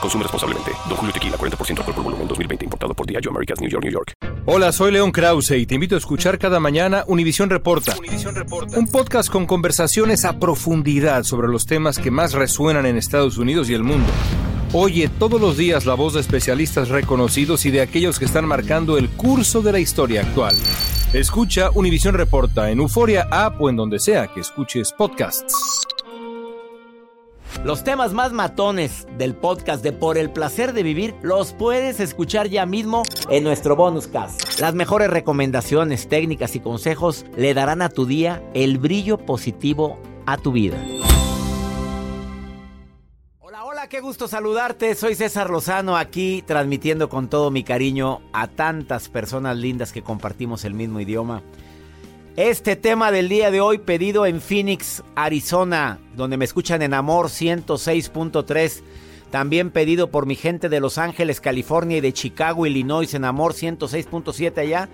Consume responsablemente. Don Julio Tequila, 40% alcohol por volumen, 2020. Importado por Diageo Americas, New York, New York. Hola, soy León Krause y te invito a escuchar cada mañana Univisión Reporta. Un podcast con conversaciones a profundidad sobre los temas que más resuenan en Estados Unidos y el mundo. Oye todos los días la voz de especialistas reconocidos y de aquellos que están marcando el curso de la historia actual. Escucha Univisión Reporta en Euforia App o en donde sea que escuches podcasts. Los temas más matones del podcast de Por el placer de vivir los puedes escuchar ya mismo en nuestro bonus cast. Las mejores recomendaciones, técnicas y consejos le darán a tu día el brillo positivo a tu vida. Hola, hola, qué gusto saludarte. Soy César Lozano aquí transmitiendo con todo mi cariño a tantas personas lindas que compartimos el mismo idioma. Este tema del día de hoy pedido en Phoenix, Arizona, donde me escuchan en Amor 106.3. También pedido por mi gente de Los Ángeles, California y de Chicago, Illinois en Amor 106.7 allá.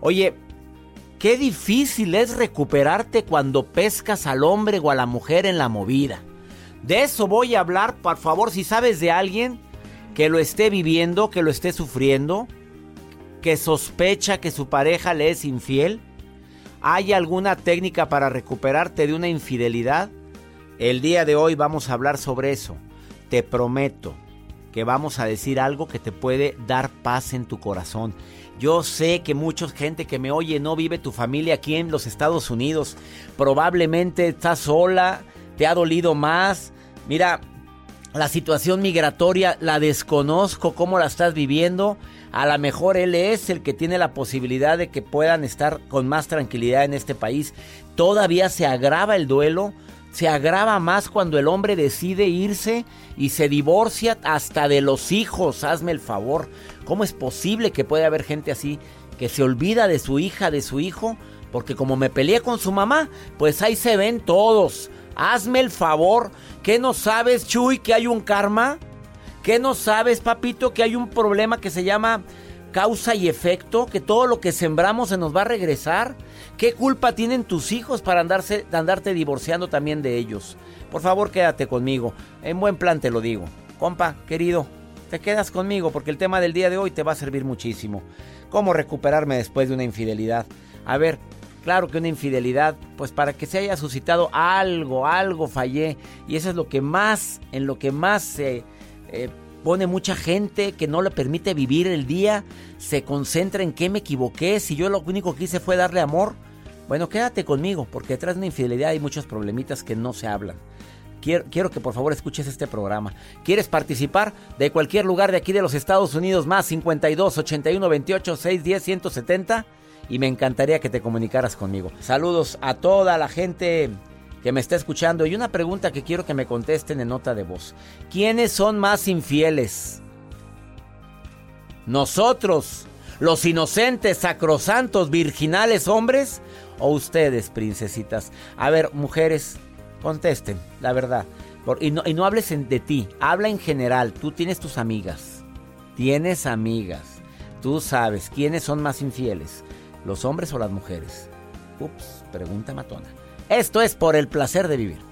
Oye, qué difícil es recuperarte cuando pescas al hombre o a la mujer en la movida. De eso voy a hablar, por favor, si sabes de alguien que lo esté viviendo, que lo esté sufriendo, que sospecha que su pareja le es infiel ¿Hay alguna técnica para recuperarte de una infidelidad? El día de hoy vamos a hablar sobre eso. Te prometo que vamos a decir algo que te puede dar paz en tu corazón. Yo sé que mucha gente que me oye no vive tu familia aquí en los Estados Unidos. Probablemente estás sola, te ha dolido más. Mira, la situación migratoria la desconozco, cómo la estás viviendo. A lo mejor él es el que tiene la posibilidad de que puedan estar con más tranquilidad en este país. Todavía se agrava el duelo, se agrava más cuando el hombre decide irse y se divorcia hasta de los hijos. Hazme el favor. ¿Cómo es posible que pueda haber gente así que se olvida de su hija, de su hijo? Porque como me peleé con su mamá, pues ahí se ven todos. Hazme el favor. ¿Qué no sabes, Chuy, que hay un karma? ¿Qué no sabes, papito, que hay un problema que se llama causa y efecto? Que todo lo que sembramos se nos va a regresar. ¿Qué culpa tienen tus hijos para andarse, andarte divorciando también de ellos? Por favor, quédate conmigo. En buen plan te lo digo. Compa, querido, te quedas conmigo porque el tema del día de hoy te va a servir muchísimo. ¿Cómo recuperarme después de una infidelidad? A ver, Claro que una infidelidad, pues para que se haya suscitado algo, algo fallé. Y eso es lo que más, en lo que más se eh, pone mucha gente que no le permite vivir el día, se concentra en qué me equivoqué, si yo lo único que hice fue darle amor. Bueno, quédate conmigo, porque detrás de una infidelidad hay muchos problemitas que no se hablan. Quiero, quiero, que por favor escuches este programa. ¿Quieres participar? De cualquier lugar de aquí de los Estados Unidos, más 52 81 28 610 170. Y me encantaría que te comunicaras conmigo. Saludos a toda la gente que me está escuchando y una pregunta que quiero que me contesten en nota de voz. ¿Quiénes son más infieles? ¿Nosotros, los inocentes, sacrosantos, virginales hombres? ¿O ustedes, princesitas? A ver, mujeres, contesten, la verdad. y, no, y no hables de ti, habla en general. Tú tienes tus amigas. Tienes amigas. Tú sabes quiénes son más infieles, los hombres o las mujeres. Ups, pregunta matona. Esto es por el placer de vivir.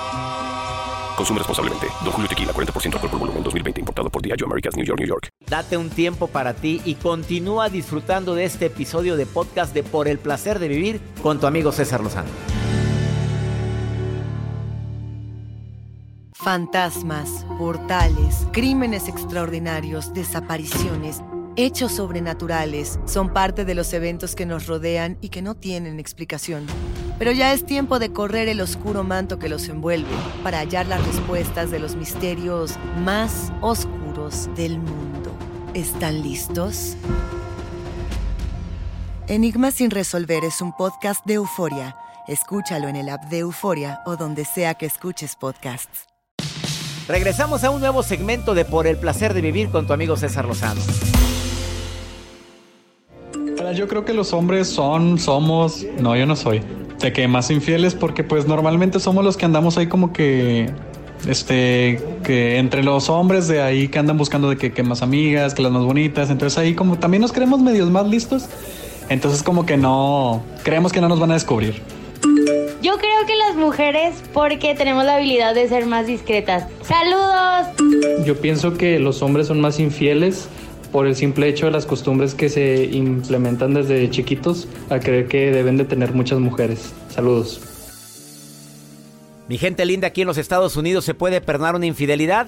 Consume responsablemente. Don Julio Tequila, 40% alcohol por volumen, 2020. Importado por Diageo Americas, New York, New York. Date un tiempo para ti y continúa disfrutando de este episodio de podcast de Por el Placer de Vivir con tu amigo César Lozano. Fantasmas, portales, crímenes extraordinarios, desapariciones, hechos sobrenaturales son parte de los eventos que nos rodean y que no tienen explicación. Pero ya es tiempo de correr el oscuro manto que los envuelve para hallar las respuestas de los misterios más oscuros del mundo. ¿Están listos? Enigma sin resolver es un podcast de euforia. Escúchalo en el app de Euforia o donde sea que escuches podcasts. Regresamos a un nuevo segmento de Por el Placer de Vivir con tu amigo César Lozano. Yo creo que los hombres son, somos, no, yo no soy, de que más infieles porque pues normalmente somos los que andamos ahí como que, este, que entre los hombres de ahí que andan buscando de que, que más amigas, que las más bonitas, entonces ahí como también nos creemos medios más listos, entonces como que no, creemos que no nos van a descubrir. Yo creo que las mujeres porque tenemos la habilidad de ser más discretas. ¡Saludos! Yo pienso que los hombres son más infieles por el simple hecho de las costumbres que se implementan desde chiquitos a creer que deben de tener muchas mujeres. Saludos. Mi gente linda aquí en los Estados Unidos, ¿se puede perdonar una infidelidad?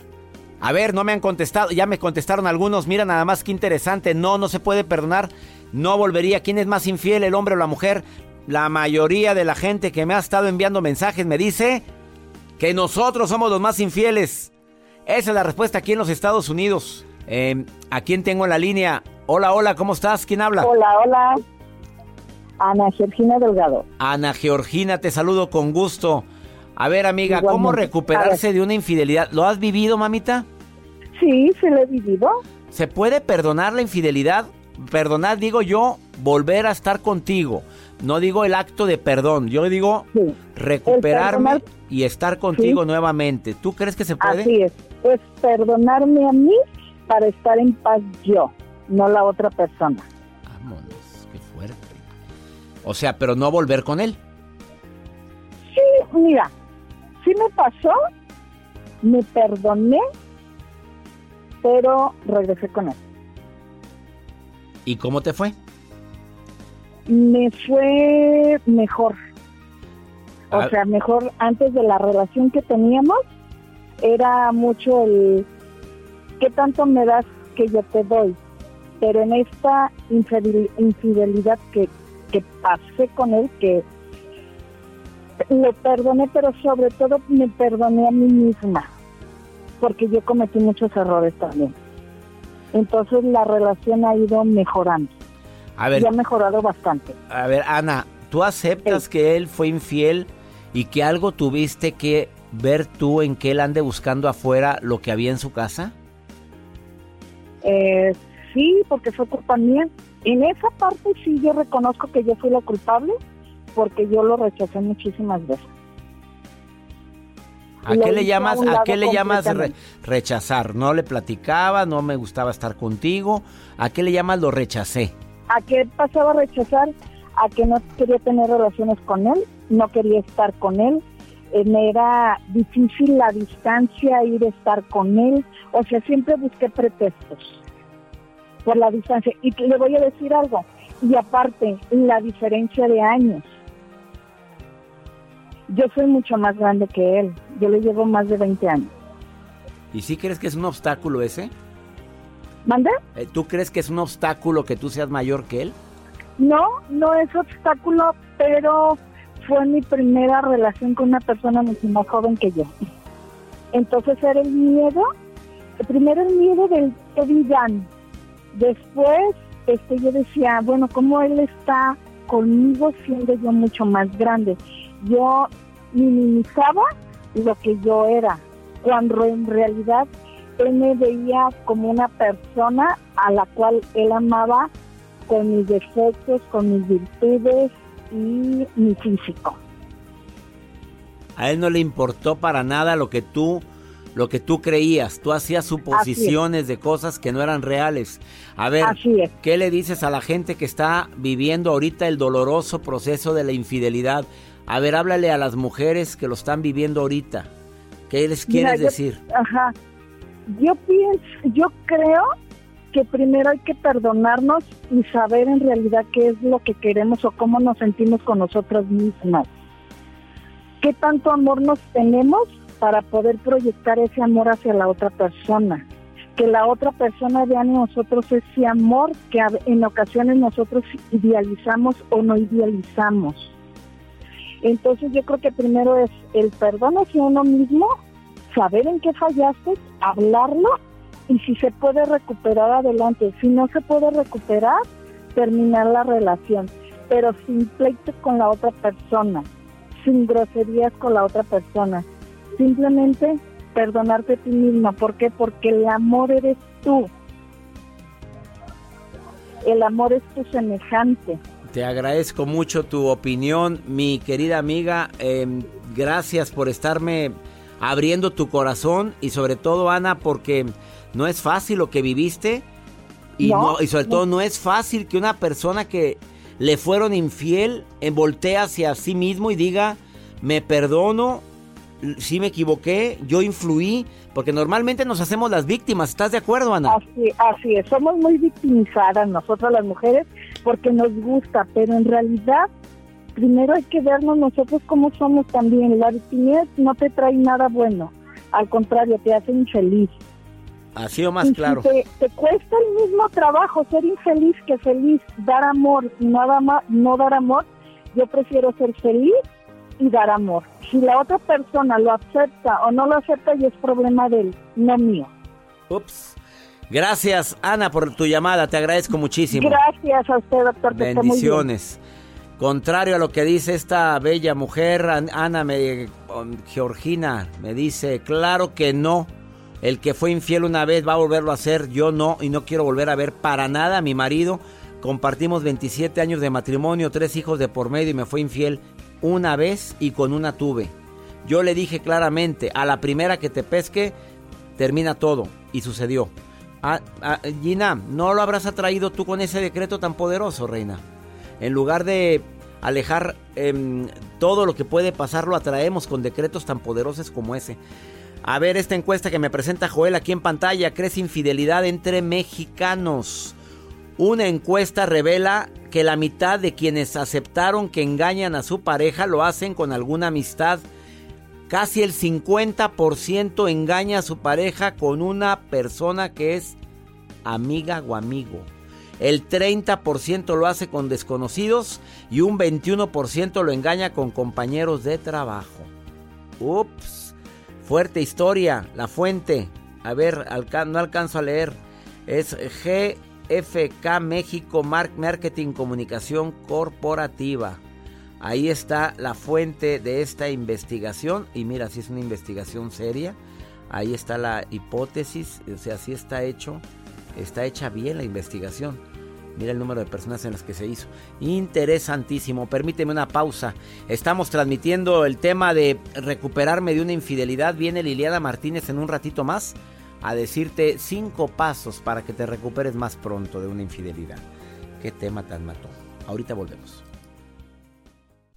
A ver, no me han contestado, ya me contestaron algunos, mira nada más que interesante, no, no se puede perdonar, no volvería. ¿Quién es más infiel, el hombre o la mujer? La mayoría de la gente que me ha estado enviando mensajes me dice que nosotros somos los más infieles. Esa es la respuesta aquí en los Estados Unidos. Eh, ¿A quién tengo en la línea? Hola, hola, ¿cómo estás? ¿Quién habla? Hola, hola. Ana Georgina Delgado. Ana Georgina, te saludo con gusto. A ver, amiga, ¿cómo recuperarse de una infidelidad? ¿Lo has vivido, mamita? Sí, se lo he vivido. ¿Se puede perdonar la infidelidad? Perdonar, digo yo, volver a estar contigo. No digo el acto de perdón, yo digo Sí. recuperarme perdonar- y estar contigo Sí. nuevamente. ¿Tú crees que se puede? Así es. Es perdonarme a mí para estar en paz yo, no la otra persona. Vámonos, qué fuerte. O sea, pero no volver con él. Sí, mira, sí me pasó, me perdoné, pero regresé con él. ¿Y cómo te fue? Me fue mejor. O Ah. sea, mejor antes de la relación que teníamos, era mucho el qué tanto me das que yo te doy. Pero en esta infidel- infidelidad que, que pasé con él, que lo perdoné, pero sobre todo me perdoné a mí misma, porque yo cometí muchos errores también. Entonces la relación ha ido mejorando A ver, y ha mejorado bastante. a ver, Ana, ¿tú aceptas Sí. que él fue infiel y que algo tuviste que ver tú en que él ande buscando afuera lo que había en su casa? Eh, sí, porque fue culpa mía. En esa parte sí yo reconozco que yo fui la culpable porque yo lo rechacé muchísimas veces. ¿A qué le llamas, a qué le llamas re- rechazar? No le platicaba, no me gustaba estar contigo. ¿A qué le llamas lo rechacé? ¿A qué pasaba a rechazar? A que no quería tener relaciones con él, no quería estar con él, eh, me era difícil la distancia, ir a estar con él, o sea, siempre busqué pretextos por la distancia. Y le voy a decir algo, y aparte, la diferencia de años. Yo soy mucho más grande que él, yo le llevo más de 20 años. ¿Y sí crees que es un obstáculo ese? ¿Mande? Eh, ¿Tú crees que es un obstáculo que tú seas mayor que él? No, no es obstáculo, pero fue mi primera relación con una persona mucho más joven que yo. Entonces era el miedo, primero el miedo del que dirán. Después este, yo decía, bueno, ¿cómo él está conmigo siendo yo mucho más grande? Yo minimizaba lo que yo era, cuando en realidad él me veía como una persona a la cual él amaba con mis defectos, con mis virtudes y mi físico. A él no le importó para nada lo que tú lo que tú creías, tú hacías suposiciones de cosas que no eran reales. A ver, ¿qué le dices a la gente que está viviendo ahorita el doloroso proceso de la infidelidad? A ver, háblale a las mujeres que lo están viviendo ahorita. ¿Qué les quieres decir? Ajá. Yo pienso, yo creo que primero hay que perdonarnos y saber en realidad qué es lo que queremos o cómo nos sentimos con nosotros mismas. ¿Qué tanto amor nos tenemos para poder proyectar ese amor hacia la otra persona? Que la otra persona vea en nosotros ese amor que en ocasiones nosotros idealizamos o no idealizamos. Entonces yo creo que primero es el perdón hacia uno mismo, saber en qué fallaste, hablarlo y si se puede recuperar adelante. Si no se puede recuperar, terminar la relación, pero sin pleito con la otra persona, sin groserías con la otra persona. Simplemente perdonarte a ti misma. ¿Por qué? Porque el amor eres tú. El amor es tu semejante. Te agradezco mucho tu opinión, mi querida amiga. Em, gracias por estarme abriendo tu corazón y sobre todo, Ana, porque no es fácil lo que viviste y, no, y sobre todo no es fácil que una persona que le fueron infiel eh, voltee hacia sí mismo y diga, me perdono, sí me equivoqué, yo influí, porque normalmente nos hacemos las víctimas, ¿estás de acuerdo, Ana? Así, así es, somos muy victimizadas nosotras las mujeres porque nos gusta, pero en realidad primero hay que vernos nosotros como somos también. La victimidad no te trae nada bueno, al contrario, te hace infeliz. Así o más claro. te, cuesta el mismo trabajo ser infeliz que feliz, dar amor y no, no dar amor, yo prefiero ser feliz y dar amor. Si la otra persona lo acepta o no lo acepta, y es problema de él, no mío. Ups. Gracias, Ana, por tu llamada. Te agradezco muchísimo. Gracias a usted, doctor. Bendiciones. Contrario a lo que dice esta bella mujer, Ana me, Georgina me dice, claro que no. El que fue infiel una vez va a volverlo a hacer. Yo no, y no quiero volver a ver para nada a mi marido. Compartimos 27 años de matrimonio, tres hijos de por medio y me fue infiel una vez y con una tuve. Yo le dije claramente, a la primera que te pesque, termina todo. Y sucedió. Ah, ah, Gina, ¿no lo habrás atraído tú con ese decreto tan poderoso, reina? En lugar de alejar em, todo lo que puede pasar, lo atraemos con decretos tan poderosos como ese. A ver, esta encuesta que me presenta Joel aquí en pantalla, ¿crece infidelidad entre mexicanos? Una encuesta revela que la mitad de quienes aceptaron que engañan a su pareja lo hacen con alguna amistad. Casi el 50% engaña a su pareja con una persona que es amiga o amigo. El 30% lo hace con desconocidos y un 21% lo engaña con compañeros de trabajo. Ups, fuerte historia, la fuente. A ver, no alcanzo a leer. Es GFK México Marketing Comunicación Corporativa. Ahí está la fuente de esta investigación. Y mira, si es una investigación seria. Ahí está la hipótesis. O sea, si está hecho. Está hecha bien la investigación. Mira el número de personas en las que se hizo. Interesantísimo. Permíteme una pausa. Estamos transmitiendo el tema de recuperarme de una infidelidad. Viene Liliana Martínez en un ratito más a decirte cinco pasos para que te recuperes más pronto de una infidelidad. Qué tema tan mató. Ahorita volvemos.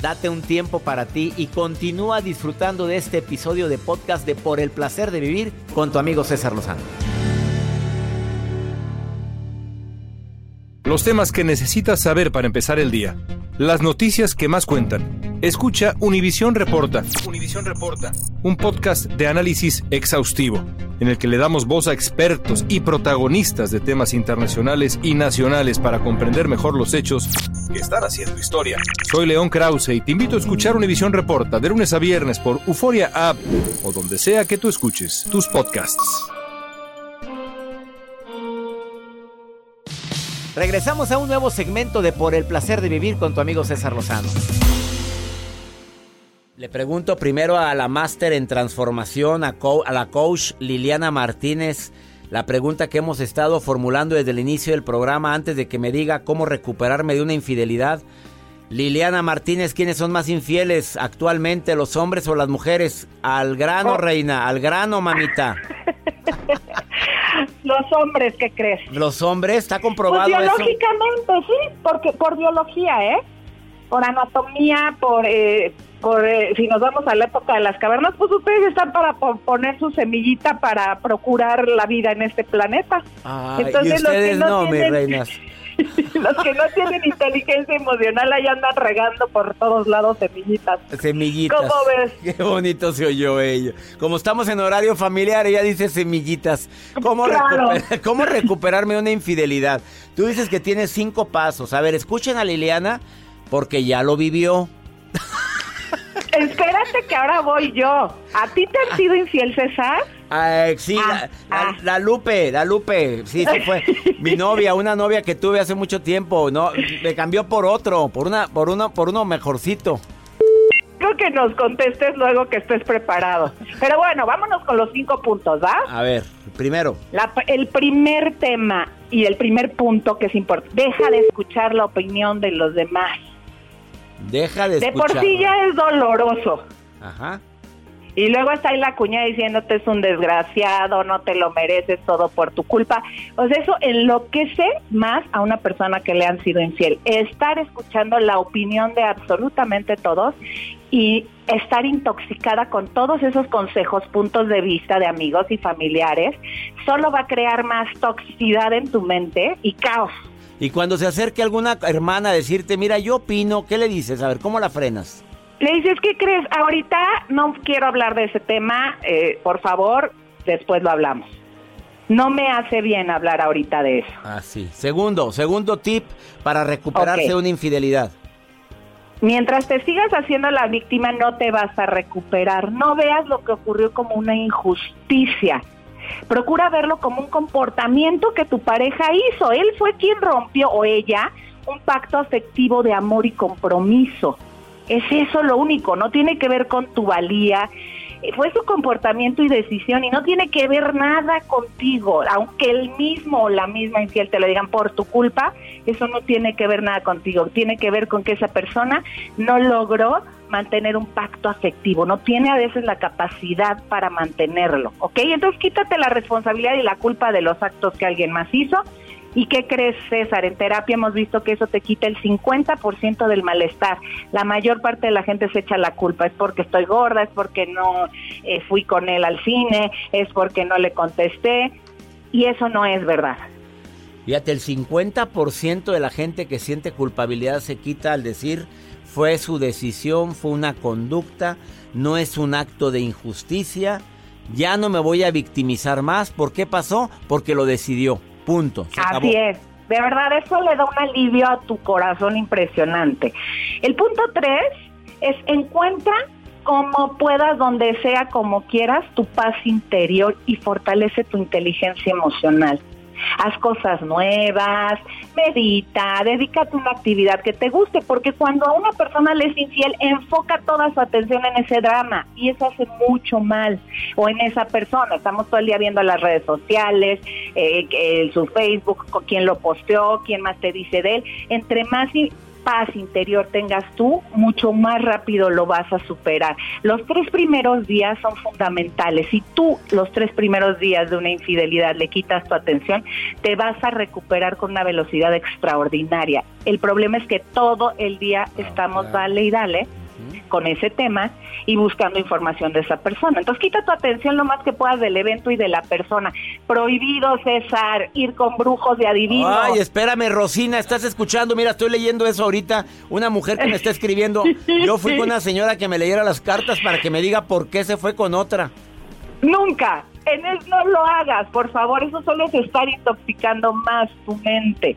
Date un tiempo para ti y continúa disfrutando de este episodio de podcast de Por el Placer de Vivir con tu amigo César Lozano. Los temas que necesitas saber para empezar el día. Las noticias que más cuentan. Escucha Univisión Reporta. Univisión Reporta. Un podcast de análisis exhaustivo, en el que le damos voz a expertos y protagonistas de temas internacionales y nacionales para comprender mejor los hechos que están haciendo historia. Soy León Krause y te invito a escuchar Univisión Reporta de lunes a viernes por Euforia App o donde sea que tú escuches tus podcasts. Regresamos a un nuevo segmento de Por el placer de vivir con tu amigo César Lozano. Le pregunto primero a la máster en transformación, a, co- a la coach Liliana Martínez, la pregunta que hemos estado formulando desde el inicio del programa antes de que me diga cómo recuperarme de una infidelidad. Liliana Martínez, ¿quiénes son más infieles actualmente, los hombres o las mujeres? Al grano, reina, al grano, mamita. Los hombres, ¿qué crees? Los hombres, está Pues comprobado eso. biológicamente, sí, porque por biología, ¿eh? Por anatomía, por, eh, por eh, si nos vamos a la época de las cavernas, pues ustedes están para po- poner su semillita para procurar la vida en este planeta. Ay, Entonces, y los que ustedes no no, mis tienen- reinas. Los que no tienen inteligencia emocional ahí andan regando por todos lados semillitas. Semillitas. ¿Cómo ves? Qué bonito se oyó ella. Como estamos en horario familiar, ella dice semillitas. ¿Cómo, Claro. recuper- cómo recuperarme una infidelidad? Tú dices que tienes cinco pasos. A ver, escuchen a Liliana porque ya lo vivió. Espérate que ahora voy yo. ¿A ti te han sido infiel, César? Ah, sí, Ah, la, la- ah. la Lupe, la Lupe, sí, sí fue mi novia, una novia que tuve hace mucho tiempo, no, me cambió por otro, por una, por uno, por uno mejorcito. Creo que nos contestes luego que estés preparado. Pero bueno, vámonos con los cinco puntos, ¿va? A ver, primero, La- el primer tema y el primer punto que es importante, deja de escuchar la opinión de los demás. Deja de De escuchar. por sí ya es doloroso. Ajá. Y luego está ahí la cuñada diciéndote es un desgraciado, no te lo mereces todo por tu culpa. O sea, eso enloquece más a una persona que le han sido infiel. Estar escuchando la opinión de absolutamente todos y estar intoxicada con todos esos consejos, puntos de vista de amigos y familiares, solo va a crear más toxicidad en tu mente y caos. Y cuando se acerque alguna hermana a decirte, mira, yo opino, ¿qué le dices? A ver, ¿cómo la frenas? Le dices, ¿qué crees? Ahorita no quiero hablar de ese tema, eh, por favor, después lo hablamos. No me hace bien hablar ahorita de eso. Ah, sí. Segundo, segundo tip para recuperarse Ok. de una infidelidad. Mientras te sigas haciendo la víctima, no te vas a recuperar. No veas lo que ocurrió como una injusticia. Procura verlo como un comportamiento que tu pareja hizo. Él fue quien rompió, o ella, un pacto afectivo de amor y compromiso. Es eso lo único, no tiene que ver con tu valía. Eh, Fue su comportamiento y decisión y no tiene que ver nada contigo. Aunque el mismo o la misma infiel te lo digan por tu culpa, eso no tiene que ver nada contigo. Tiene que ver con que esa persona no logró mantener un pacto afectivo, no tiene a veces la capacidad para mantenerlo, ¿ok? Entonces quítate la responsabilidad y la culpa de los actos que alguien más hizo. ¿Y qué crees, César? En terapia hemos visto que eso te quita el 50% del malestar. La mayor parte de la gente se echa la culpa. Es porque estoy gorda, es porque no eh, fui con él al cine, es porque no le contesté. Y eso no es verdad. Fíjate, el 50% de la gente que siente culpabilidad se quita al decir fue su decisión, fue una conducta, no es un acto de injusticia. Ya no me voy a victimizar más. ¿Por qué pasó? Porque lo decidió. Punto. Así es. De verdad, eso le da un alivio a tu corazón impresionante. El punto tres es encuentra como puedas, donde sea, como quieras, tu paz interior y fortalece tu inteligencia emocional haz cosas nuevas, medita, dedícate a una actividad que te guste, porque cuando a una persona le es infiel, enfoca toda su atención en ese drama y eso hace mucho mal, o en esa persona. Estamos todo el día viendo las redes sociales, eh, su Facebook, quién lo posteó, quién más te dice de él. Entre más paz interior tengas tú, mucho más rápido lo vas a superar. Los tres primeros días son fundamentales. Si tú los tres primeros días de una infidelidad le quitas tu atención, te vas a recuperar con una velocidad extraordinaria. El problema es que todo el día ah, estamos dale y dale con ese tema y buscando información de esa persona. Entonces quita tu atención lo más que puedas del evento y de la persona. Prohibido, César, ir con brujos de adivinos. Ay, espérame, Rosina, estás escuchando. Mira, estoy leyendo eso ahorita. Una mujer que me está escribiendo. Yo fui con una señora que me leyera las cartas para que me diga por qué se fue con otra. Nunca. En eso no lo hagas, por favor. Eso solo es estar intoxicando más tu mente.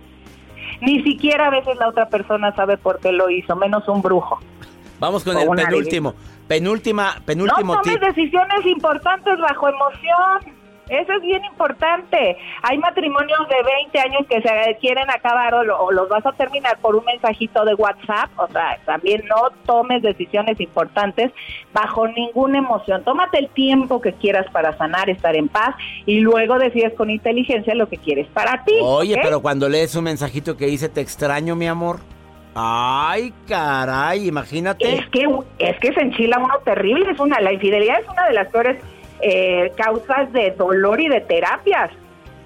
Ni siquiera a veces la otra persona sabe por qué lo hizo, menos un brujo. Vamos con el penúltimo. Penúltima, penúltimo no tomes decisiones importantes bajo emoción. Eso es bien importante. Hay matrimonios de 20 años que se quieren acabar o, los vas a terminar por un mensajito de WhatsApp. O sea, también no tomes decisiones importantes bajo ninguna emoción. Tómate el tiempo que quieras para sanar, estar en paz y luego decides con inteligencia lo que quieres para ti. Oye, pero cuando lees un mensajito que dice te extraño, mi amor. Ay, caray, imagínate. Es que, es que se enchila uno terrible. Es una, la infidelidad es una de las peores eh, causas de dolor y de terapias.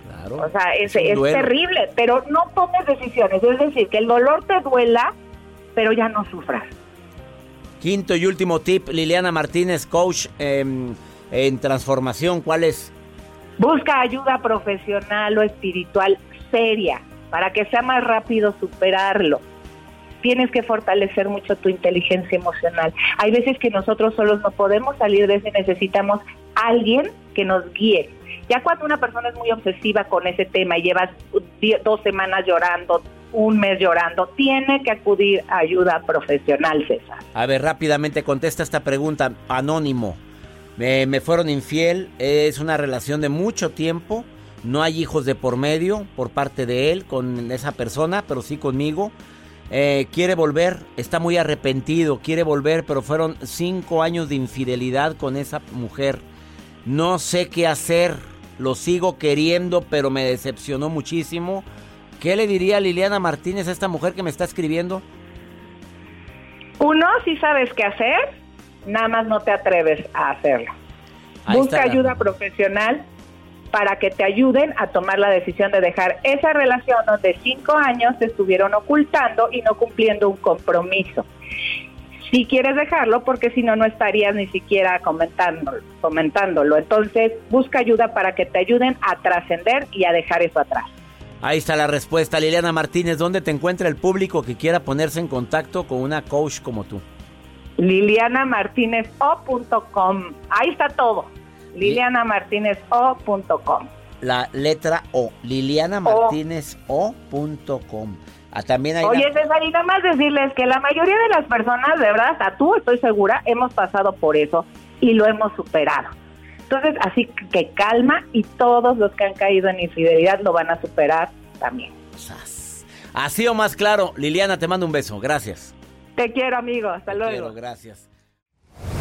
Claro. O sea, es, es, terrible, pero no tomes decisiones. Es decir, que el dolor te duela, pero ya no sufras. Quinto y último tip, Liliana Martínez, coach en transformación, ¿cuál es? Busca ayuda profesional o espiritual seria para que sea más rápido superarlo tienes que fortalecer mucho tu inteligencia emocional. Hay veces que nosotros solos no podemos salir de eso y necesitamos alguien que nos guíe. Ya cuando una persona es muy obsesiva con ese tema y llevas dos semanas llorando, un mes llorando, tiene que acudir a ayuda profesional, César. A ver, rápidamente contesta esta pregunta, anónimo. Me, me fueron infiel, es una relación de mucho tiempo, no hay hijos de por medio por parte de él con esa persona, pero sí conmigo. Eh, quiere volver, está muy arrepentido, quiere volver, pero fueron cinco años de infidelidad con esa mujer. No sé qué hacer, lo sigo queriendo, pero me decepcionó muchísimo. ¿Qué le diría Liliana Martínez a esta mujer que me está escribiendo? Uno, si sabes qué hacer, nada más no te atreves a hacerlo. Busca ayuda profesional para que te ayuden a tomar la decisión de dejar esa relación donde cinco años te estuvieron ocultando y no cumpliendo un compromiso. Si quieres dejarlo, porque si no, no estarías ni siquiera comentándolo, comentándolo. Entonces, busca ayuda para que te ayuden a trascender y a dejar eso atrás. Ahí está la respuesta, Liliana Martínez. ¿Dónde te encuentra el público que quiera ponerse en contacto con una coach como tú? lilianamartinez.com. Ahí está todo lilianamartinezO.com. La letra O, lilianamartinezO.com. Ah, también hay Oye, César, y nada más decirles que la mayoría de las personas, de verdad, hasta tú estoy segura, hemos pasado por eso y lo hemos superado. Entonces, así que calma y todos los que han caído en infidelidad lo van a superar también. Así o más claro, Liliana, te mando un beso. Gracias. Te quiero, amigo. Hasta luego. gracias.